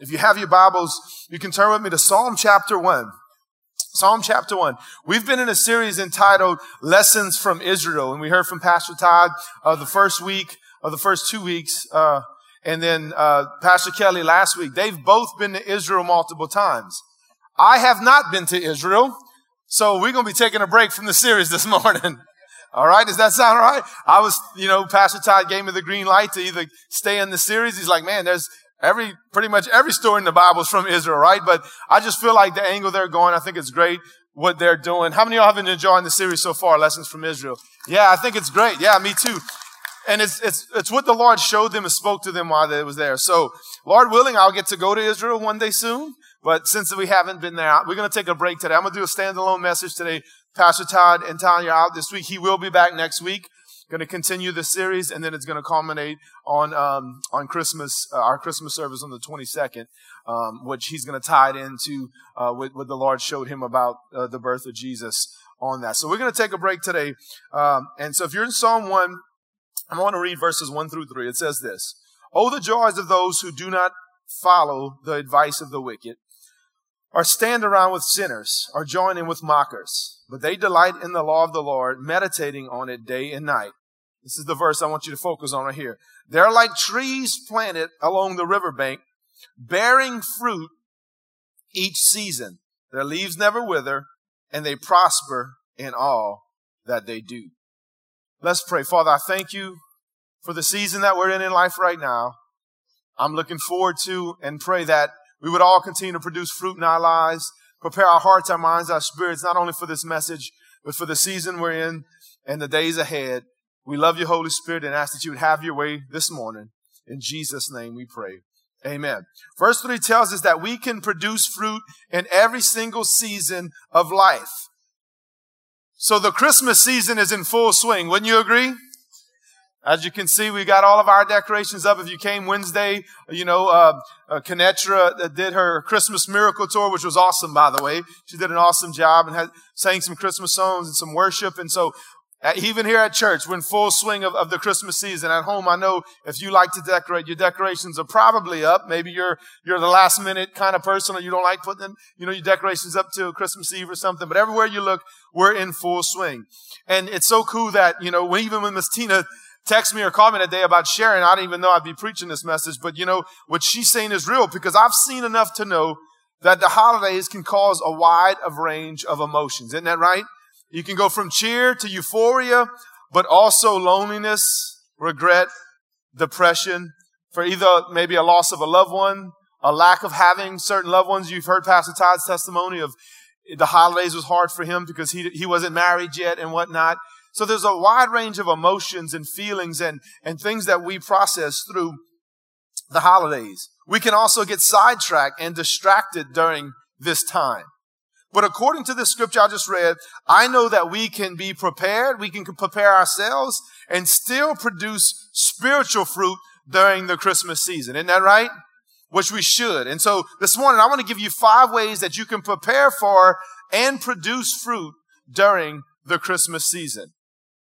If you have your Bibles, you can turn with me to Psalm chapter 1. Psalm chapter 1. We've been in a series entitled Lessons from Israel, and we heard from Pastor Todd uh, the first week, of the first two weeks, uh, and then uh, Pastor Kelly last week. They've both been to Israel multiple times. I have not been to Israel, so we're going to be taking a break from the series this morning. All right. Does that sound all right? I was, you know, Pastor Todd gave me the green light to either stay in the series. He's like, man, there's every, pretty much every story in the Bible is from Israel, right? But I just feel like the angle they're going, I think it's great what they're doing. How many of y'all have been enjoying the series so far? Lessons from Israel. Yeah, I think it's great. Yeah, me too. And it's, it's, it's what the Lord showed them and spoke to them while they was there. So, Lord willing, I'll get to go to Israel one day soon. But since we haven't been there, we're going to take a break today. I'm going to do a standalone message today. Pastor Todd and Tanya out this week. He will be back next week. Going to continue the series, and then it's going to culminate on um, on Christmas, uh, our Christmas service on the 22nd, um, which he's going to tie it into uh, what, what, the Lord showed him about uh, the birth of Jesus on that. So we're going to take a break today. Um, and so if you're in Psalm 1, I want to read verses 1 through 3. It says this Oh, the joys of those who do not follow the advice of the wicked or stand around with sinners, or join in with mockers. But they delight in the law of the Lord, meditating on it day and night. This is the verse I want you to focus on right here. They're like trees planted along the riverbank, bearing fruit each season. Their leaves never wither, and they prosper in all that they do. Let's pray. Father, I thank you for the season that we're in in life right now. I'm looking forward to and pray that we would all continue to produce fruit in our lives, prepare our hearts, our minds, our spirits, not only for this message, but for the season we're in and the days ahead. We love you, Holy Spirit, and ask that you would have your way this morning. In Jesus' name we pray. Amen. Verse 3 tells us that we can produce fruit in every single season of life. So the Christmas season is in full swing. Wouldn't you agree? As you can see, we got all of our decorations up. If you came Wednesday, you know, uh, uh, Kenetra did her Christmas miracle tour, which was awesome, by the way. She did an awesome job and had, sang some Christmas songs and some worship. And so, even here at church, we're in full swing of, of the Christmas season. At home, I know if you like to decorate, your decorations are probably up. Maybe you're, you're the last minute kind of person or you don't like putting, you know, your decorations up till Christmas Eve or something. But everywhere you look, we're in full swing. And it's so cool that, you know, even when Miss Tina text me or call me today about sharing. I didn't even know I'd be preaching this message, but you know, what she's saying is real because I've seen enough to know that the holidays can cause a wide of range of emotions. Isn't that right? You can go from cheer to euphoria, but also loneliness, regret, depression, for either maybe a loss of a loved one, a lack of having certain loved ones. You've heard Pastor Todd's testimony of the holidays was hard for him because he, he wasn't married yet and whatnot. So there's a wide range of emotions and feelings and, and things that we process through the holidays. We can also get sidetracked and distracted during this time. But according to the scripture I just read, I know that we can be prepared, we can prepare ourselves and still produce spiritual fruit during the Christmas season. Isn't that right? Which we should. And so this morning I want to give you five ways that you can prepare for and produce fruit during the Christmas season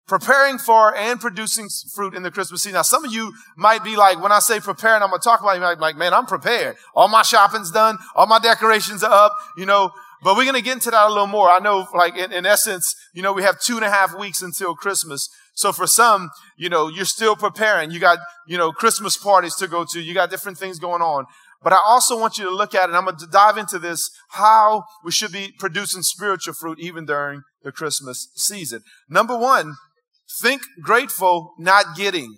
preparing for and producing fruit in the Christmas season. Now, some of you might be like, when I say preparing, I'm going to talk about it, you like, man, I'm prepared. All my shopping's done. All my decorations are up, you know, but we're going to get into that a little more. I know, like, in, in essence, you know, we have two and a half weeks until Christmas. So for some, you know, you're still preparing. You got, you know, Christmas parties to go to. You got different things going on. But I also want you to look at it. I'm going to dive into this, how we should be producing spiritual fruit even during the Christmas season. Number one, Think grateful, not getting.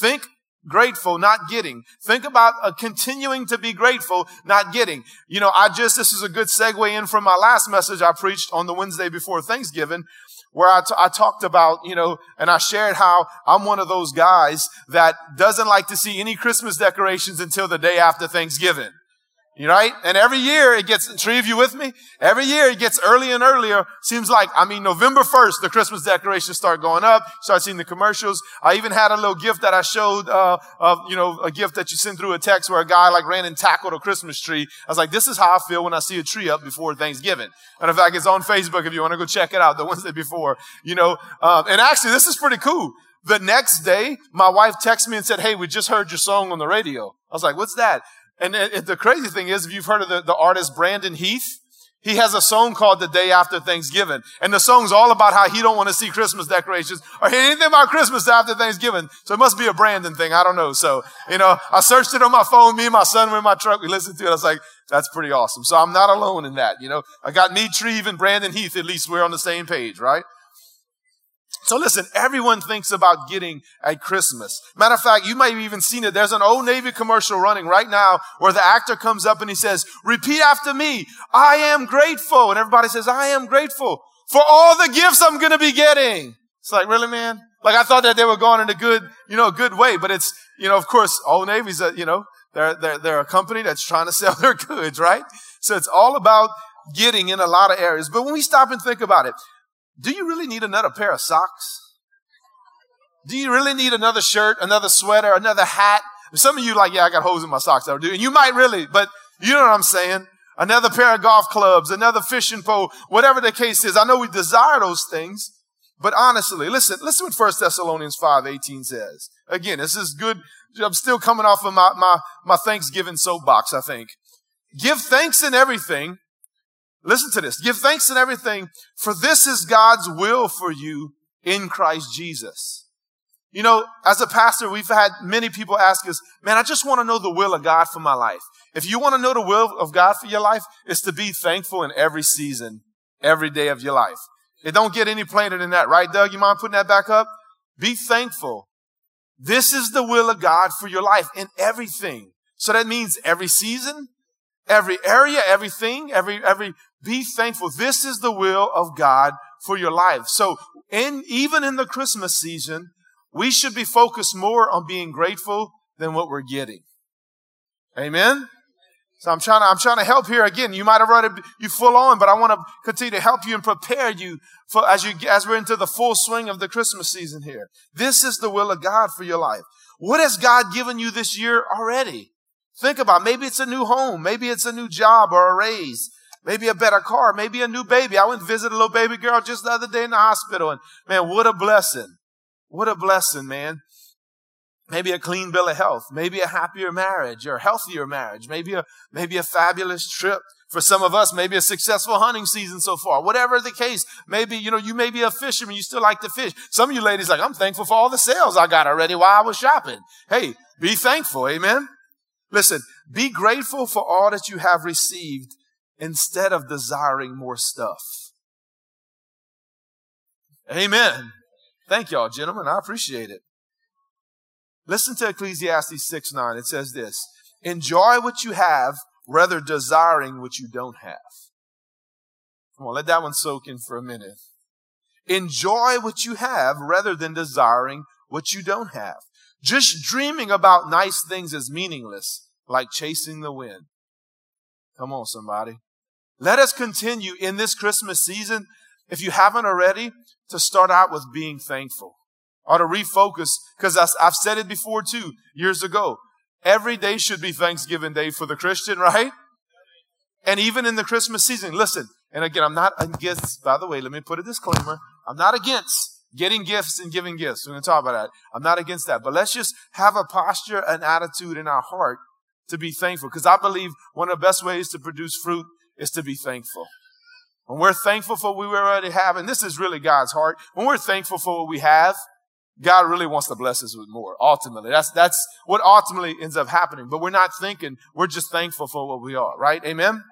Think grateful, not getting. Think about uh, continuing to be grateful, not getting. You know, I just, this is a good segue in from my last message I preached on the Wednesday before Thanksgiving, where I, t- I talked about, you know, and I shared how I'm one of those guys that doesn't like to see any Christmas decorations until the day after Thanksgiving. Right? And every year it gets, three of you with me? Every year it gets earlier and earlier. Seems like, I mean, November 1st, the Christmas decorations start going up. Start seeing the commercials. I even had a little gift that I showed, uh, of, you know, a gift that you send through a text where a guy like ran and tackled a Christmas tree. I was like, this is how I feel when I see a tree up before Thanksgiving. And in fact, it's on Facebook if you want to go check it out the Wednesday before, you know, um, and actually this is pretty cool. The next day, my wife texted me and said, Hey, we just heard your song on the radio. I was like, what's that? And it, the crazy thing is, if you've heard of the, the artist Brandon Heath, he has a song called The Day After Thanksgiving. And the song's all about how he don't want to see Christmas decorations or anything about Christmas after Thanksgiving. So it must be a Brandon thing. I don't know. So, you know, I searched it on my phone. Me and my son were in my truck. We listened to it. I was like, that's pretty awesome. So I'm not alone in that. You know, I got me, Treve, and Brandon Heath. At least we're on the same page, right? So listen, everyone thinks about getting at Christmas. Matter of fact, you might have even seen it. There's an Old Navy commercial running right now where the actor comes up and he says, repeat after me. I am grateful. And everybody says, I am grateful for all the gifts I'm going to be getting. It's like, really, man? Like I thought that they were going in a good, you know, a good way, but it's, you know, of course, Old Navy's a, you know, they're, they're, they're a company that's trying to sell their goods, right? So it's all about getting in a lot of areas. But when we stop and think about it, do you really need another pair of socks? Do you really need another shirt, another sweater, another hat? Some of you like, yeah, I got holes in my socks. I do. And you might really, but you know what I'm saying? Another pair of golf clubs, another fishing pole, whatever the case is. I know we desire those things, but honestly, listen, listen what 1 Thessalonians 5, 18 says. Again, this is good. I'm still coming off of my, my, my Thanksgiving soapbox, I think. Give thanks in everything, Listen to this. Give thanks in everything, for this is God's will for you in Christ Jesus. You know, as a pastor, we've had many people ask us, man, I just want to know the will of God for my life. If you want to know the will of God for your life, it's to be thankful in every season, every day of your life. It don't get any plainer than that, right, Doug? You mind putting that back up? Be thankful. This is the will of God for your life in everything. So that means every season, every area, everything, every, every be thankful. This is the will of God for your life. So in, even in the Christmas season, we should be focused more on being grateful than what we're getting. Amen. So I'm trying to, I'm trying to help here again. You might have run it, you full on, but I want to continue to help you and prepare you for as you, as we're into the full swing of the Christmas season here. This is the will of God for your life. What has God given you this year already? Think about, it. maybe it's a new home. Maybe it's a new job or a raise maybe a better car, maybe a new baby. I went and visited a little baby girl just the other day in the hospital, and man, what a blessing. What a blessing, man. Maybe a clean bill of health, maybe a happier marriage or healthier marriage, maybe a, maybe a fabulous trip. For some of us, maybe a successful hunting season so far. Whatever the case, maybe, you know, you may be a fisherman, you still like to fish. Some of you ladies like, I'm thankful for all the sales I got already while I was shopping. Hey, be thankful. Amen. Listen, be grateful for all that you have received instead of desiring more stuff. Amen. Thank y'all, gentlemen. I appreciate it. Listen to Ecclesiastes 6 9. It says this Enjoy what you have rather desiring what you don't have. Come on, let that one soak in for a minute. Enjoy what you have rather than desiring what you don't have. Just dreaming about nice things is meaningless, like chasing the wind. Come on, somebody. Let us continue in this Christmas season, if you haven't already, to start out with being thankful or to refocus, because I've said it before too, years ago. Every day should be Thanksgiving Day for the Christian, right? And even in the Christmas season, listen, and again, I'm not against, by the way, let me put a disclaimer. I'm not against getting gifts and giving gifts. We're going to talk about that. I'm not against that. But let's just have a posture, an attitude in our heart to be thankful. Because I believe one of the best ways to produce fruit is to be thankful. When we're thankful for what we already have, and this is really God's heart, when we're thankful for what we have, God really wants to bless us with more. Ultimately, that's, that's what ultimately ends up happening. But we're not thinking, we're just thankful for what we are, right? Amen?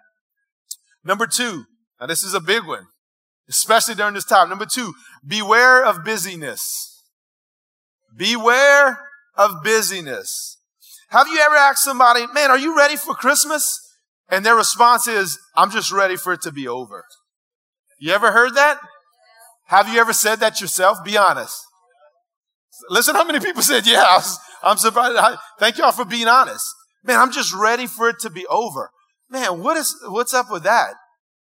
Number two, now this is a big one, especially during this time. Number two, beware of busyness. Beware of busyness. Have you ever asked somebody, man, are you ready for Christmas? And their response is, I'm just ready for it to be over. You ever heard that? Have you ever said that yourself? Be honest. Listen how many people said, yeah, I was, I'm surprised. I, Thank y'all for being honest. Man, I'm just ready for it to be over. Man, what is, what's up with that?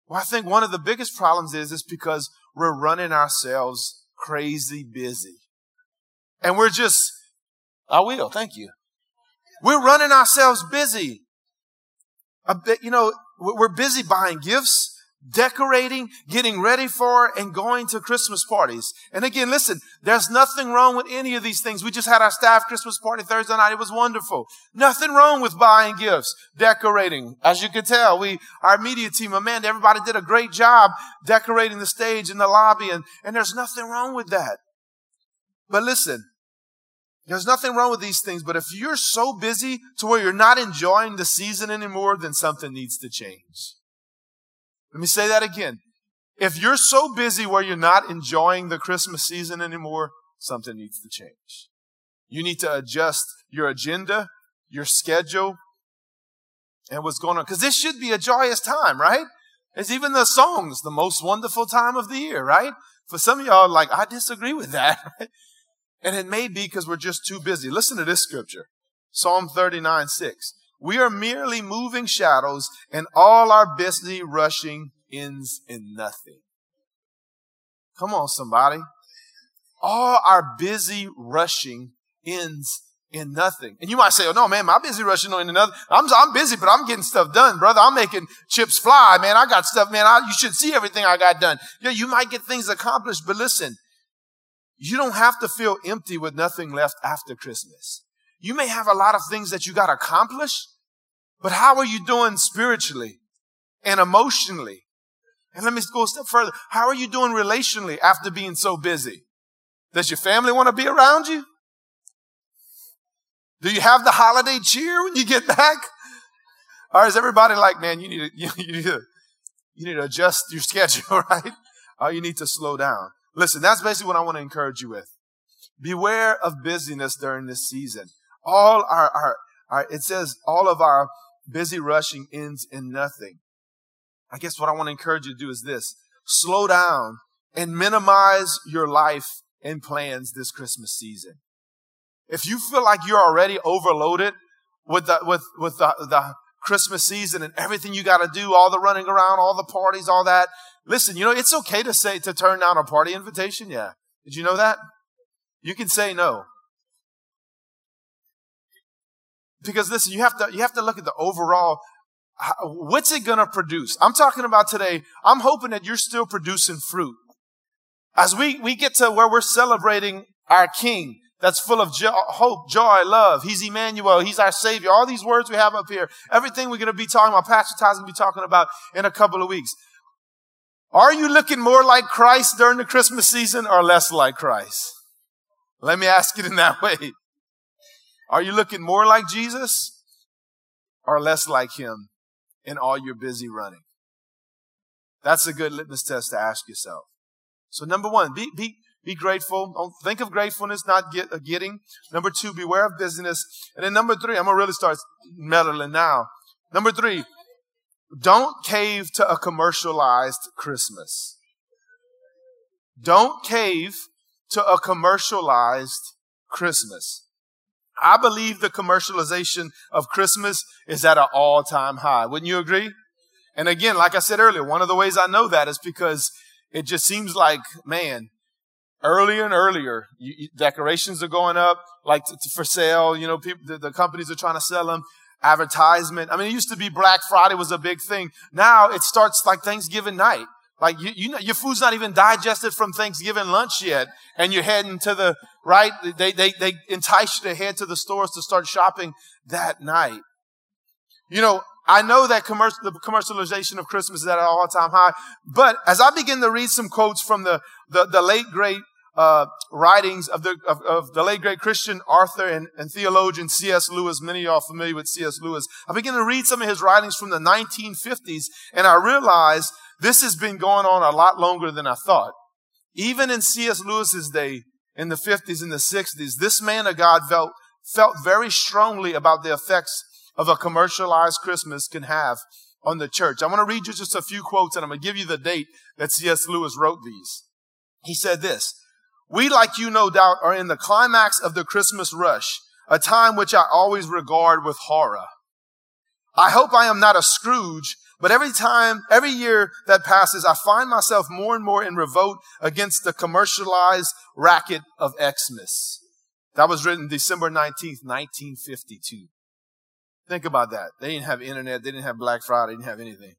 Well, I think one of the biggest problems is, is because we're running ourselves crazy busy. And we're just, I will, thank you. We're running ourselves busy. Bit, you know, we're busy buying gifts, decorating, getting ready for, and going to Christmas parties. And again, listen, there's nothing wrong with any of these things. We just had our staff Christmas party Thursday night. It was wonderful. Nothing wrong with buying gifts, decorating. As you can tell, we, our media team, Amanda, everybody did a great job decorating the stage and the lobby, and, and there's nothing wrong with that. But listen, there's nothing wrong with these things, but if you're so busy to where you're not enjoying the season anymore, then something needs to change. Let me say that again. If you're so busy where you're not enjoying the Christmas season anymore, something needs to change. You need to adjust your agenda, your schedule, and what's going on. Because this should be a joyous time, right? It's even the songs, the most wonderful time of the year, right? For some of y'all, like, I disagree with that. Right? And it may be because we're just too busy. Listen to this scripture. Psalm 39, 6. We are merely moving shadows and all our busy rushing ends in nothing. Come on, somebody. All our busy rushing ends in nothing. And you might say, oh no, man, my busy rushing into nothing. I'm, I'm busy, but I'm getting stuff done, brother. I'm making chips fly, man. I got stuff, man. I, you should see everything I got done. Yeah, you might get things accomplished, but listen, you don't have to feel empty with nothing left after Christmas. You may have a lot of things that you got to accomplish, but how are you doing spiritually and emotionally? And let me go a step further. How are you doing relationally after being so busy? Does your family want to be around you? Do you have the holiday cheer when you get back? Or is everybody like, man, you need to, you, need to, you need to adjust your schedule, right? Or you need to slow down. Listen, that's basically what I want to encourage you with. Beware of busyness during this season. All our, our, our, it says all of our busy rushing ends in nothing. I guess what I want to encourage you to do is this. Slow down and minimize your life and plans this Christmas season. If you feel like you're already overloaded with the, with, with the, the Christmas season and everything you got to do, all the running around, all the parties, all that, Listen, you know, it's okay to say, to turn down a party invitation. Yeah. Did you know that? You can say no. Because listen, you have to, you have to look at the overall, what's it going to produce? I'm talking about today. I'm hoping that you're still producing fruit. As we, we get to where we're celebrating our King, that's full of jo- hope, joy, love. He's Emmanuel. He's our Savior. All these words we have up here, everything we're going to be talking about, Pastor Ty's going to be talking about in a couple of weeks. Are you looking more like Christ during the Christmas season or less like Christ? Let me ask it in that way. Are you looking more like Jesus or less like him in all your busy running? That's a good litmus test to ask yourself. So number one, be, be, be grateful. Don't think of gratefulness, not get, uh, getting. Number two, beware of busyness. And then number three, I'm going to really start meddling now. Number three, don't cave to a commercialized Christmas. Don't cave to a commercialized Christmas. I believe the commercialization of Christmas is at an all time high. Wouldn't you agree? And again, like I said earlier, one of the ways I know that is because it just seems like, man, earlier and earlier, you, decorations are going up, like t- t- for sale. You know, people, the, the companies are trying to sell them advertisement. I mean, it used to be Black Friday was a big thing. Now it starts like Thanksgiving night. Like you, you know, your food's not even digested from Thanksgiving lunch yet, and you're heading to the right. They they they entice you to head to the stores to start shopping that night. You know, I know that commercial, the commercialization of Christmas is at an all-time high, but as I begin to read some quotes from the the, the late great uh, writings of the, of, of, the late great Christian author and, and theologian C.S. Lewis. Many of y'all are familiar with C.S. Lewis. I began to read some of his writings from the 1950s and I realized this has been going on a lot longer than I thought. Even in C.S. Lewis's day, in the 50s and the 60s, this man of God felt, felt very strongly about the effects of a commercialized Christmas can have on the church. I want to read you just a few quotes and I'm going to give you the date that C.S. Lewis wrote these. He said this, we, like you, no doubt, are in the climax of the Christmas rush, a time which I always regard with horror. I hope I am not a Scrooge, but every time, every year that passes, I find myself more and more in revolt against the commercialized racket of Xmas. That was written December 19th, 1952. Think about that. They didn't have internet. They didn't have Black Friday. They didn't have anything.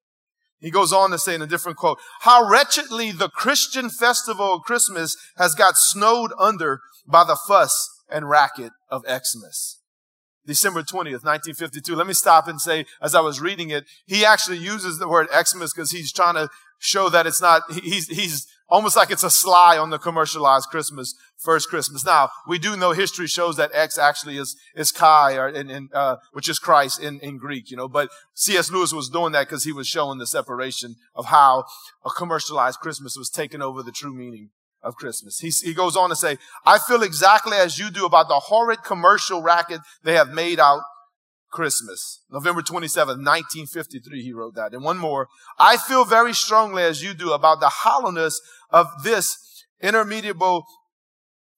He goes on to say in a different quote, how wretchedly the Christian festival of Christmas has got snowed under by the fuss and racket of Xmas. December 20th, 1952. Let me stop and say, as I was reading it, he actually uses the word Xmas because he's trying to show that it's not, he's, he's almost like it's a sly on the commercialized Christmas, first Christmas. Now, we do know history shows that X actually is, is Chi, or in, in, uh, which is Christ in, in Greek, you know, but C.S. Lewis was doing that because he was showing the separation of how a commercialized Christmas was taking over the true meaning of Christmas. He, he goes on to say, I feel exactly as you do about the horrid commercial racket they have made out Christmas. November 27th, 1953, he wrote that. And one more. I feel very strongly as you do about the hollowness of this interminable,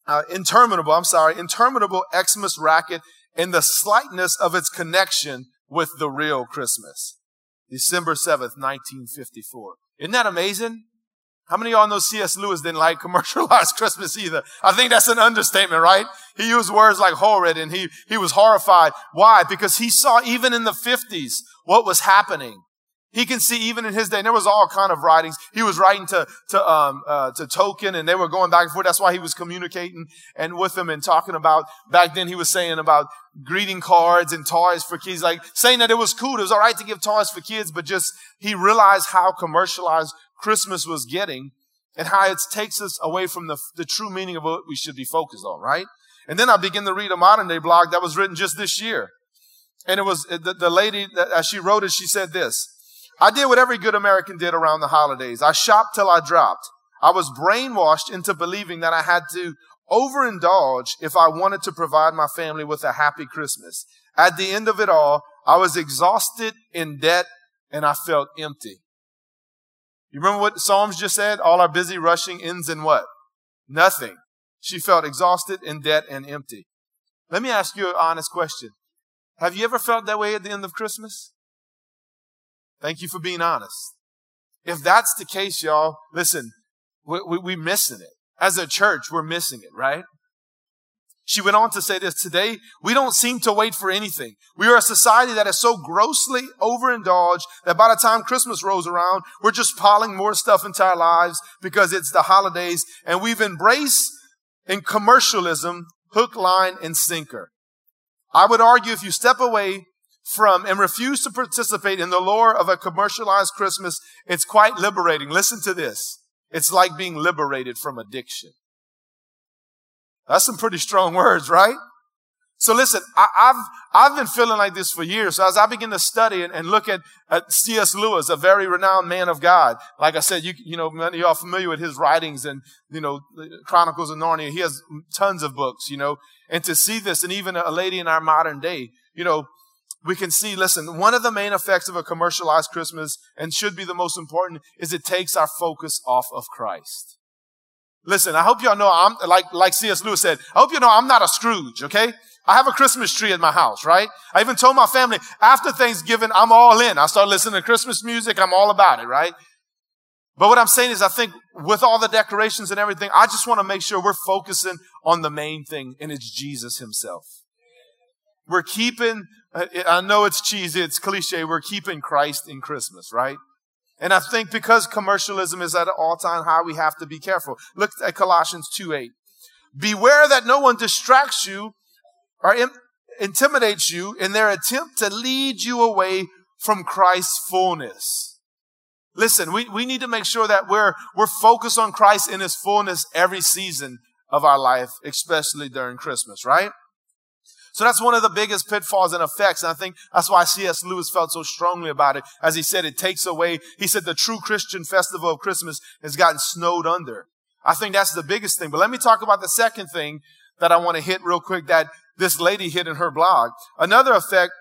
uh, interminable, I'm sorry, interminable Xmas racket and the slightness of its connection with the real Christmas. December 7th, 1954. Isn't that amazing? How many of y'all know C.S. Lewis didn't like commercialized Christmas either? I think that's an understatement, right? He used words like horrid and he, he was horrified. Why? Because he saw even in the 50s what was happening. He can see even in his day, and there was all kind of writings. He was writing to, to, um, uh, to Tolkien and they were going back and forth. That's why he was communicating and with them and talking about, back then he was saying about greeting cards and toys for kids, like saying that it was cool. It was all right to give toys for kids, but just he realized how commercialized Christmas was getting and how it takes us away from the, the true meaning of what we should be focused on, right? And then I begin to read a modern day blog that was written just this year. And it was uh, the, the lady, that as she wrote it, she said this. I did what every good American did around the holidays. I shopped till I dropped. I was brainwashed into believing that I had to overindulge if I wanted to provide my family with a happy Christmas. At the end of it all, I was exhausted, in debt, and I felt empty. You remember what Psalms just said? All our busy rushing ends in what? Nothing. She felt exhausted, in debt, and empty. Let me ask you an honest question. Have you ever felt that way at the end of Christmas? Thank you for being honest. If that's the case, y'all, listen, we, we, we're missing it. As a church, we're missing it, right? She went on to say this today, we don't seem to wait for anything. We are a society that is so grossly overindulged that by the time Christmas rolls around, we're just piling more stuff into our lives because it's the holidays and we've embraced in commercialism hook, line, and sinker. I would argue if you step away from and refuse to participate in the lore of a commercialized Christmas, it's quite liberating. Listen to this. It's like being liberated from addiction. That's some pretty strong words, right? So listen, I, have I've been feeling like this for years. So as I begin to study and, and look at, at C.S. Lewis, a very renowned man of God, like I said, you you know many of y'all familiar with his writings and you know Chronicles of Narnia. He has tons of books, you know, and to see this, and even a lady in our modern day, you know, we can see. Listen, one of the main effects of a commercialized Christmas, and should be the most important, is it takes our focus off of Christ. Listen, I hope y'all know I'm, like, like C.S. Lewis said, I hope you know I'm not a Scrooge, okay? I have a Christmas tree at my house, right? I even told my family after Thanksgiving, I'm all in. I start listening to Christmas music. I'm all about it, right? But what I'm saying is I think with all the decorations and everything, I just want to make sure we're focusing on the main thing and it's Jesus himself. We're keeping, I know it's cheesy, it's cliche, we're keeping Christ in Christmas, right? And I think because commercialism is at an all-time high, we have to be careful. Look at Colossians 2:8. Beware that no one distracts you or Im- intimidates you in their attempt to lead you away from Christ's fullness. Listen, we, we need to make sure that we're, we're focused on Christ in his fullness every season of our life, especially during Christmas, right? So that's one of the biggest pitfalls and effects. And I think that's why C.S. Lewis felt so strongly about it. As he said, it takes away, he said the true Christian festival of Christmas has gotten snowed under. I think that's the biggest thing. But let me talk about the second thing that I want to hit real quick that this lady hit in her blog. Another effect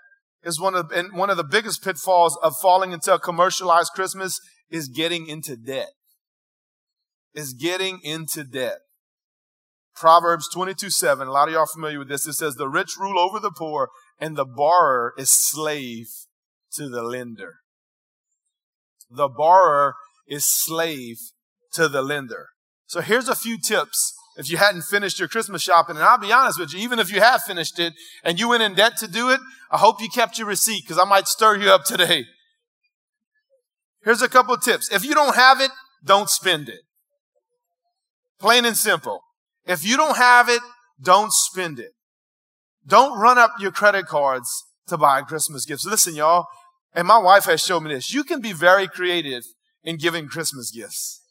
is one of, and one of the biggest pitfalls of falling into a commercialized Christmas is getting into debt. Is getting into debt. Proverbs 22 7, a lot of y'all familiar with this. It says, The rich rule over the poor, and the borrower is slave to the lender. The borrower is slave to the lender. So here's a few tips if you hadn't finished your Christmas shopping. And I'll be honest with you, even if you have finished it and you went in debt to do it, I hope you kept your receipt because I might stir you up today. Here's a couple tips. If you don't have it, don't spend it. Plain and simple. If you don't have it, don't spend it. Don't run up your credit cards to buy Christmas gifts. Listen, y'all, and my wife has shown me this. You can be very creative in giving Christmas gifts.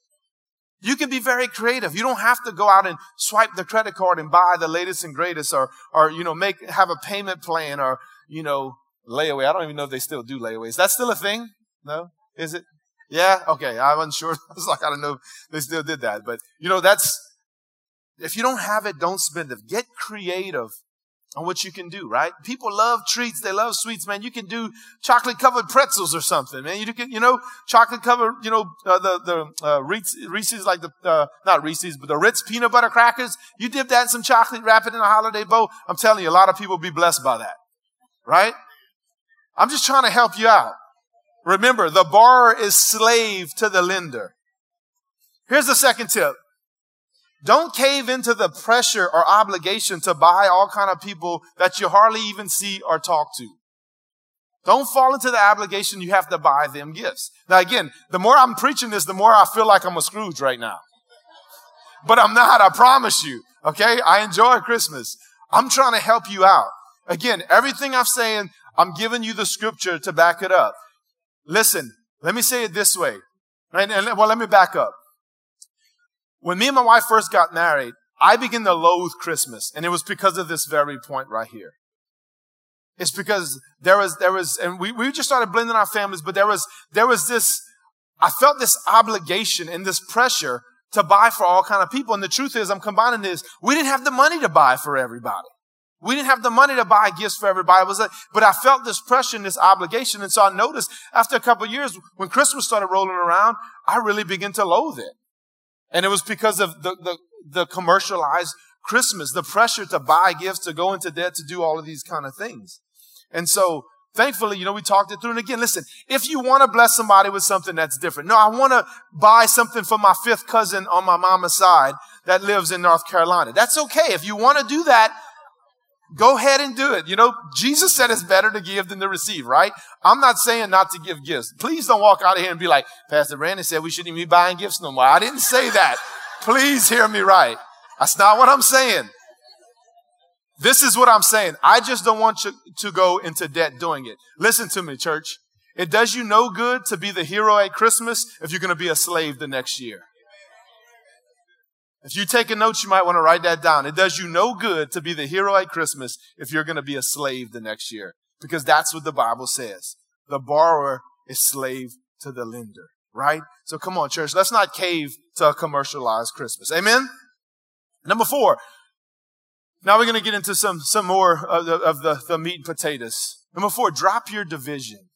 You can be very creative. You don't have to go out and swipe the credit card and buy the latest and greatest or, or, you know, make, have a payment plan or, you know, layaway. I don't even know if they still do layaways. That's still a thing? No? Is it? Yeah? Okay. I wasn't sure. I was like, I don't know if they still did that. But, you know, that's, if you don't have it, don't spend it. Get creative on what you can do, right? People love treats. They love sweets, man. You can do chocolate covered pretzels or something, man. You can, you know, chocolate covered, you know, uh, the, the, uh, Reese's, like the, uh, not Reese's, but the Ritz peanut butter crackers. You dip that in some chocolate, wrap it in a holiday bow. I'm telling you, a lot of people will be blessed by that, right? I'm just trying to help you out. Remember, the borrower is slave to the lender. Here's the second tip. Don't cave into the pressure or obligation to buy all kind of people that you hardly even see or talk to. Don't fall into the obligation you have to buy them gifts. Now again, the more I'm preaching this, the more I feel like I'm a Scrooge right now. But I'm not, I promise you. Okay? I enjoy Christmas. I'm trying to help you out. Again, everything I'm saying, I'm giving you the scripture to back it up. Listen, let me say it this way. Right? And, well, let me back up. When me and my wife first got married, I began to loathe Christmas, and it was because of this very point right here. It's because there was, there was, and we, we just started blending our families, but there was, there was this, I felt this obligation and this pressure to buy for all kind of people. And the truth is, I'm combining this. We didn't have the money to buy for everybody. We didn't have the money to buy gifts for everybody. Like, but I felt this pressure and this obligation. And so I noticed after a couple years, when Christmas started rolling around, I really began to loathe it. And it was because of the, the, the commercialized Christmas, the pressure to buy gifts, to go into debt, to do all of these kind of things. And so thankfully, you know, we talked it through. And again, listen, if you want to bless somebody with something that's different. No, I want to buy something for my fifth cousin on my mama's side that lives in North Carolina. That's okay. If you want to do that, Go ahead and do it. You know, Jesus said it's better to give than to receive, right? I'm not saying not to give gifts. Please don't walk out of here and be like, Pastor Brandon said we shouldn't be buying gifts no more. I didn't say that. Please hear me right. That's not what I'm saying. This is what I'm saying. I just don't want you to go into debt doing it. Listen to me, church. It does you no good to be the hero at Christmas if you're going to be a slave the next year. If you take a note, you might want to write that down. It does you no good to be the hero at Christmas if you're going to be a slave the next year, because that's what the Bible says. The borrower is slave to the lender, right? So come on, church. Let's not cave to a commercialized Christmas. Amen? Number four. Now we're going to get into some, some more of the, of the, the meat and potatoes. Number four, drop your division.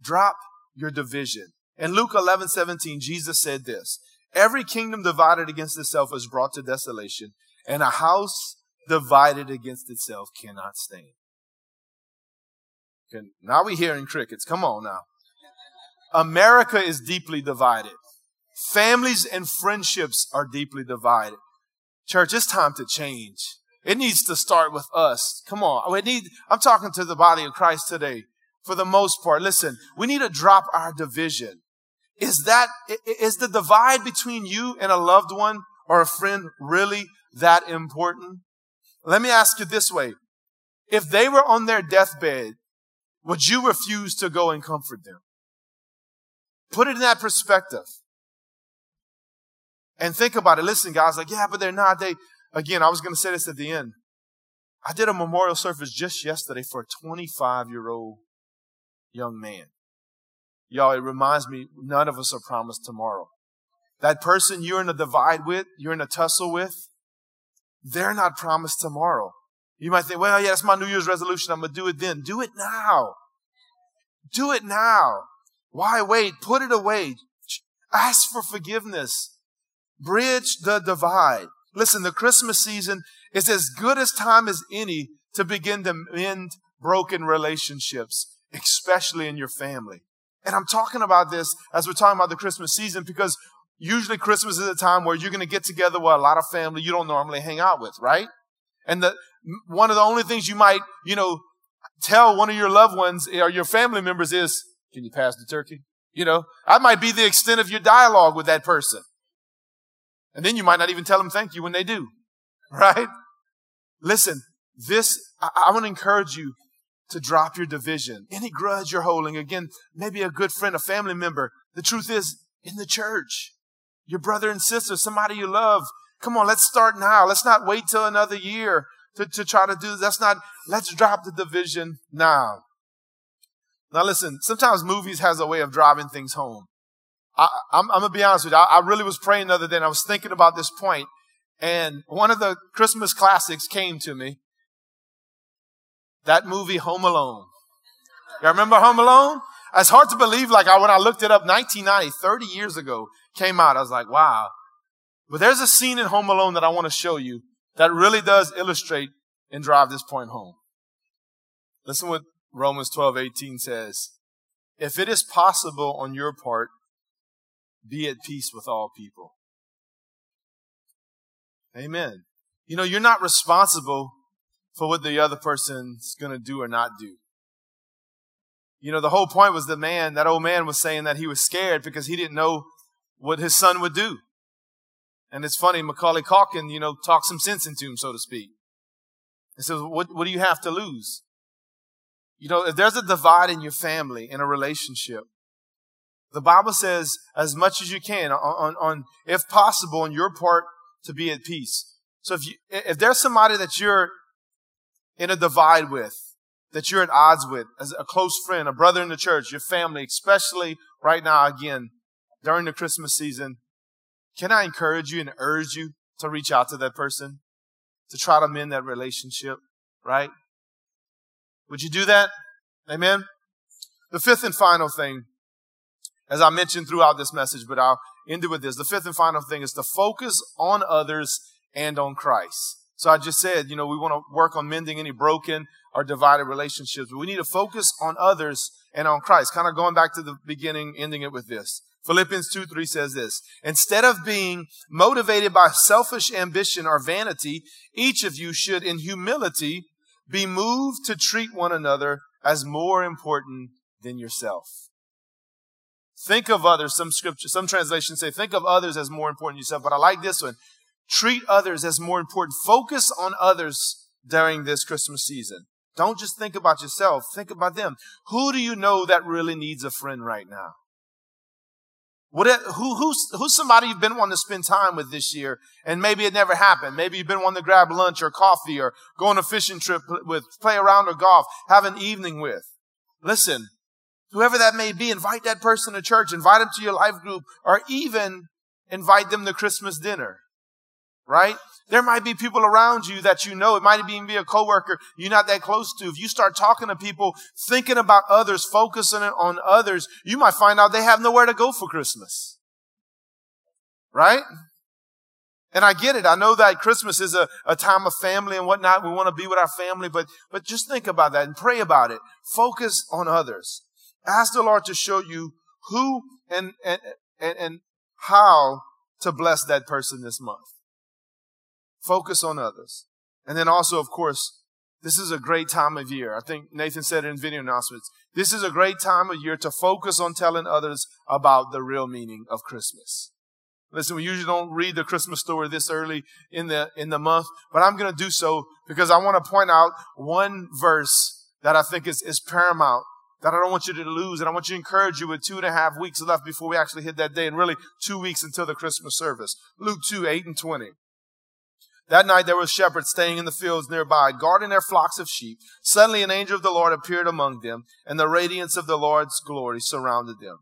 Drop your division. In Luke 11, 17, Jesus said this. Every kingdom divided against itself is brought to desolation, and a house divided against itself cannot stand. Okay, now we're hearing crickets. Come on now. America is deeply divided. Families and friendships are deeply divided. Church, it's time to change. It needs to start with us. Come on. We need, I'm talking to the body of Christ today for the most part. Listen, we need to drop our division. Is that, is the divide between you and a loved one or a friend really that important? Let me ask you this way. If they were on their deathbed, would you refuse to go and comfort them? Put it in that perspective. And think about it. Listen, guys, like, yeah, but they're not. They, again, I was going to say this at the end. I did a memorial service just yesterday for a 25 year old young man. Y'all, it reminds me, none of us are promised tomorrow. That person you're in a divide with, you're in a tussle with, they're not promised tomorrow. You might think, well, yeah, that's my New Year's resolution. I'm going to do it then. Do it now. Do it now. Why wait? Put it away. Ask for forgiveness. Bridge the divide. Listen, the Christmas season is as good as time as any to begin to mend broken relationships, especially in your family. And I'm talking about this as we're talking about the Christmas season because usually Christmas is a time where you're going to get together with a lot of family you don't normally hang out with, right? And the, one of the only things you might, you know, tell one of your loved ones or your family members is, can you pass the turkey? You know, that might be the extent of your dialogue with that person. And then you might not even tell them thank you when they do. Right? Listen, this, I, I want to encourage you to drop your division. Any grudge you're holding, again, maybe a good friend, a family member. The truth is, in the church, your brother and sister, somebody you love. Come on, let's start now. Let's not wait till another year to, to try to do this. That's not, let's drop the division now. Now listen, sometimes movies has a way of driving things home. I, am to be honest with you. I, I really was praying the other day and I was thinking about this point and one of the Christmas classics came to me. That movie, Home Alone. Y'all remember Home Alone? It's hard to believe, like I, when I looked it up, 1990, 30 years ago, came out. I was like, wow. But there's a scene in Home Alone that I want to show you that really does illustrate and drive this point home. Listen what Romans 12, 18 says. If it is possible on your part, be at peace with all people. Amen. You know, you're not responsible for what the other person's going to do or not do. You know, the whole point was the man, that old man was saying that he was scared because he didn't know what his son would do. And it's funny, Macaulay Culkin, you know, talked some sense into him, so to speak. He says, what, what do you have to lose? You know, if there's a divide in your family, in a relationship, the Bible says as much as you can, on, on, on if possible, on your part to be at peace. So if you, if there's somebody that you're in a divide with, that you're at odds with, as a close friend, a brother in the church, your family, especially right now, again, during the Christmas season, can I encourage you and urge you to reach out to that person, to try to mend that relationship, right? Would you do that? Amen. The fifth and final thing, as I mentioned throughout this message, but I'll end it with this. The fifth and final thing is to focus on others and on Christ. So I just said, you know, we want to work on mending any broken or divided relationships, but we need to focus on others and on Christ. Kind of going back to the beginning, ending it with this. Philippians 2 3 says this Instead of being motivated by selfish ambition or vanity, each of you should, in humility, be moved to treat one another as more important than yourself. Think of others. Some scripture, some translations say, think of others as more important than yourself. But I like this one. Treat others as more important. Focus on others during this Christmas season. Don't just think about yourself. Think about them. Who do you know that really needs a friend right now? What, who, who's, who's somebody you've been wanting to spend time with this year and maybe it never happened? Maybe you've been wanting to grab lunch or coffee or go on a fishing trip with, play around or golf, have an evening with. Listen, whoever that may be, invite that person to church, invite them to your life group, or even invite them to Christmas dinner. Right? There might be people around you that you know. It might even be a coworker you're not that close to. If you start talking to people, thinking about others, focusing on others, you might find out they have nowhere to go for Christmas. Right? And I get it. I know that Christmas is a, a time of family and whatnot. We want to be with our family, but, but just think about that and pray about it. Focus on others. Ask the Lord to show you who and, and, and, and how to bless that person this month. Focus on others. And then also, of course, this is a great time of year. I think Nathan said it in video announcements. This is a great time of year to focus on telling others about the real meaning of Christmas. Listen, we usually don't read the Christmas story this early in the, in the month, but I'm going to do so because I want to point out one verse that I think is, is paramount that I don't want you to lose. And I want you to encourage you with two and a half weeks left before we actually hit that day and really two weeks until the Christmas service. Luke 2, 8 and 20. That night there were shepherds staying in the fields nearby, guarding their flocks of sheep. Suddenly an angel of the Lord appeared among them, and the radiance of the Lord's glory surrounded them.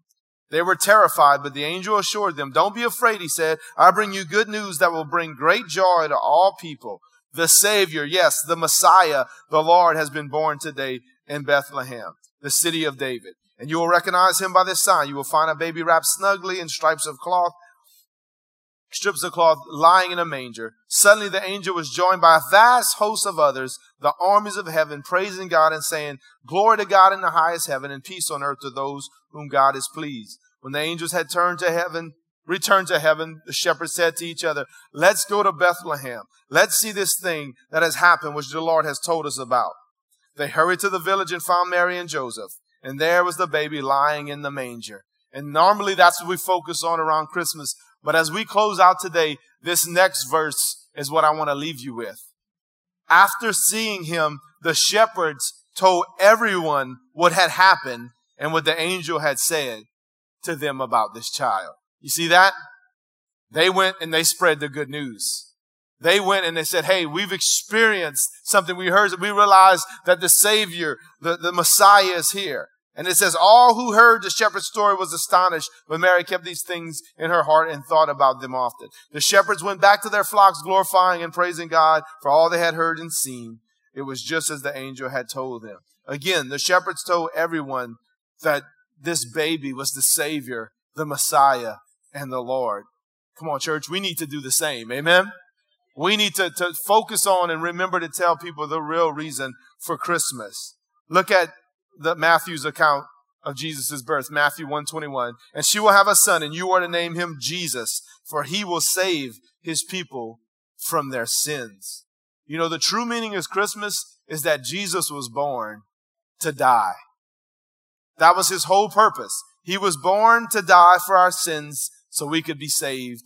They were terrified, but the angel assured them, Don't be afraid, he said. I bring you good news that will bring great joy to all people. The Savior, yes, the Messiah, the Lord has been born today in Bethlehem, the city of David. And you will recognize him by this sign. You will find a baby wrapped snugly in stripes of cloth strips of cloth lying in a manger. Suddenly the angel was joined by a vast host of others, the armies of heaven, praising God and saying, Glory to God in the highest heaven and peace on earth to those whom God is pleased. When the angels had turned to heaven, returned to heaven, the shepherds said to each other, Let's go to Bethlehem. Let's see this thing that has happened, which the Lord has told us about. They hurried to the village and found Mary and Joseph, and there was the baby lying in the manger. And normally that's what we focus on around Christmas. But as we close out today, this next verse is what I want to leave you with. After seeing him, the shepherds told everyone what had happened and what the angel had said to them about this child. You see that? They went and they spread the good news. They went and they said, Hey, we've experienced something. We heard, we realized that the Savior, the, the Messiah is here. And it says, all who heard the shepherd's story was astonished, but Mary kept these things in her heart and thought about them often. The shepherds went back to their flocks, glorifying and praising God for all they had heard and seen. It was just as the angel had told them. Again, the shepherds told everyone that this baby was the Savior, the Messiah, and the Lord. Come on, church, we need to do the same. Amen? We need to, to focus on and remember to tell people the real reason for Christmas. Look at the Matthew's account of Jesus' birth, Matthew 121. And she will have a son, and you are to name him Jesus, for he will save his people from their sins. You know, the true meaning of Christmas is that Jesus was born to die. That was his whole purpose. He was born to die for our sins so we could be saved,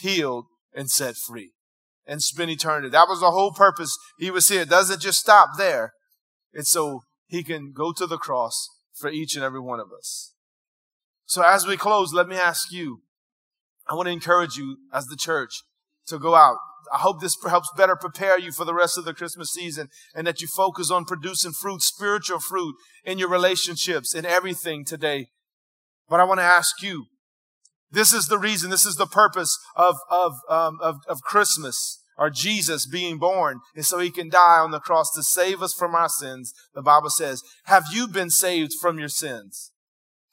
healed, and set free and spend eternity. That was the whole purpose he was here. It doesn't just stop there. It's so he can go to the cross for each and every one of us. So as we close, let me ask you, I want to encourage you as the church to go out. I hope this helps better prepare you for the rest of the Christmas season and that you focus on producing fruit, spiritual fruit in your relationships, in everything today. But I want to ask you, this is the reason, this is the purpose of, of, um, of, of Christmas or Jesus being born and so he can die on the cross to save us from our sins. The Bible says, have you been saved from your sins?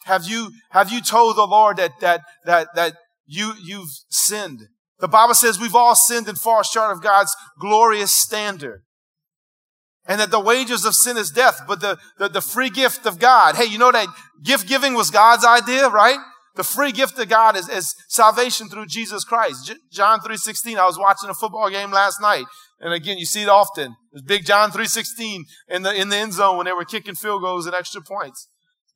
Have you, have you told the Lord that, that, that, that you, you've sinned? The Bible says we've all sinned and fall short of God's glorious standard. And that the wages of sin is death, but the, the, the free gift of God. Hey, you know that gift giving was God's idea, right? The free gift of God is, is salvation through Jesus Christ. J- John 3.16, I was watching a football game last night. And again, you see it often. There's big John 3.16 in the, in the end zone when they were kicking field goals and extra points.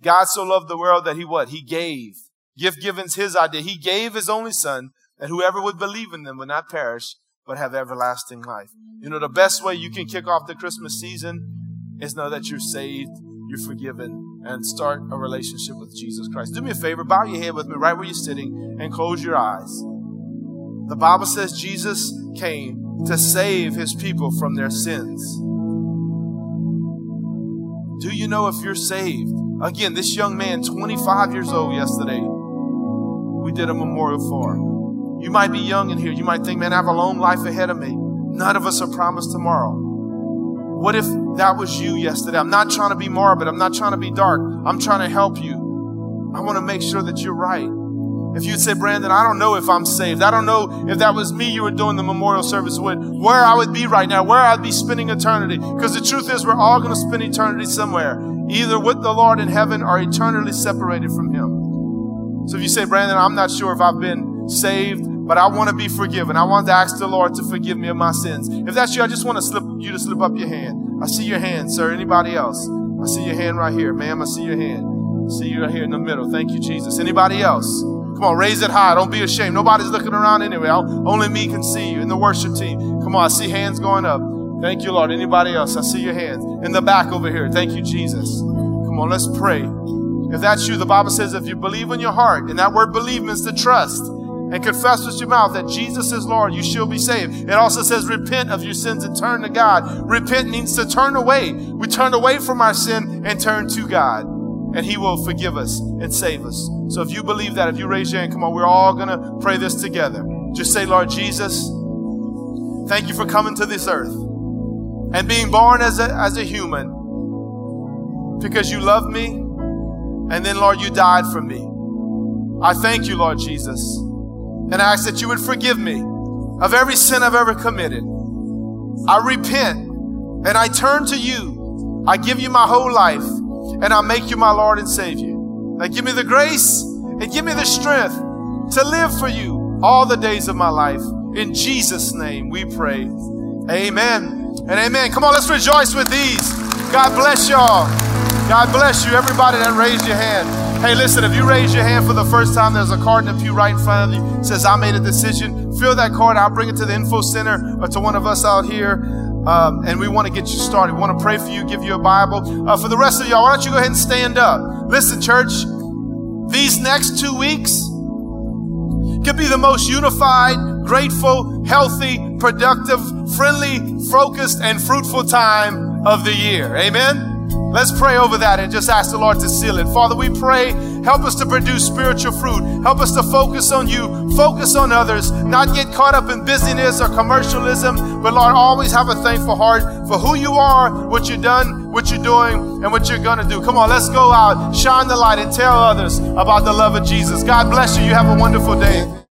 God so loved the world that he what? He gave. Gift given's his idea. He gave his only son that whoever would believe in them would not perish, but have everlasting life. You know, the best way you can kick off the Christmas season is know that you're saved you're forgiven, and start a relationship with Jesus Christ. Do me a favor, bow your head with me right where you're sitting and close your eyes. The Bible says Jesus came to save his people from their sins. Do you know if you're saved? Again, this young man, 25 years old yesterday, we did a memorial for. You might be young in here. You might think, man, I have a long life ahead of me. None of us are promised tomorrow. What if that was you yesterday? I'm not trying to be morbid. I'm not trying to be dark. I'm trying to help you. I want to make sure that you're right. If you'd say, Brandon, I don't know if I'm saved. I don't know if that was me you were doing the memorial service with, where I would be right now, where I'd be spending eternity. Because the truth is, we're all going to spend eternity somewhere, either with the Lord in heaven or eternally separated from Him. So if you say, Brandon, I'm not sure if I've been saved, but I want to be forgiven. I want to ask the Lord to forgive me of my sins. If that's you, I just want to slip you to slip up your hand. I see your hand, sir. Anybody else? I see your hand right here, ma'am. I see your hand. I see you right here in the middle. Thank you, Jesus. Anybody else? Come on, raise it high. Don't be ashamed. Nobody's looking around anyway. I'll, only me can see you in the worship team. Come on, I see hands going up. Thank you, Lord. Anybody else? I see your hands in the back over here. Thank you, Jesus. Come on, let's pray. If that's you, the Bible says if you believe in your heart, and that word believe means to trust and confess with your mouth that Jesus is Lord, you shall be saved. It also says repent of your sins and turn to God. Repent means to turn away. We turn away from our sin and turn to God. And He will forgive us and save us. So if you believe that, if you raise your hand, come on, we're all going to pray this together. Just say, Lord Jesus, thank you for coming to this earth and being born as a, as a human because you loved me. And then, Lord, you died for me. I thank you, Lord Jesus and I ask that you would forgive me of every sin I've ever committed. I repent and I turn to you. I give you my whole life and I make you my Lord and Savior. Now give me the grace and give me the strength to live for you all the days of my life. In Jesus' name we pray. Amen and amen. Come on, let's rejoice with these. God bless y'all. God bless you, everybody that raised your hand. Hey, listen, if you raise your hand for the first time, there's a card in the pew right in front of you. Says, I made a decision. Fill that card. I'll bring it to the info center or to one of us out here. Um, and we want to get you started. We want to pray for you, give you a Bible. Uh, for the rest of y'all, why don't you go ahead and stand up? Listen, church, these next two weeks could be the most unified, grateful, healthy, productive, friendly, focused, and fruitful time of the year. Amen. Let's pray over that and just ask the Lord to seal it. Father, we pray, help us to produce spiritual fruit. Help us to focus on you, focus on others, not get caught up in busyness or commercialism, but Lord, always have a thankful heart for who you are, what you've done, what you're doing, and what you're going to do. Come on, let's go out, shine the light, and tell others about the love of Jesus. God bless you. You have a wonderful day.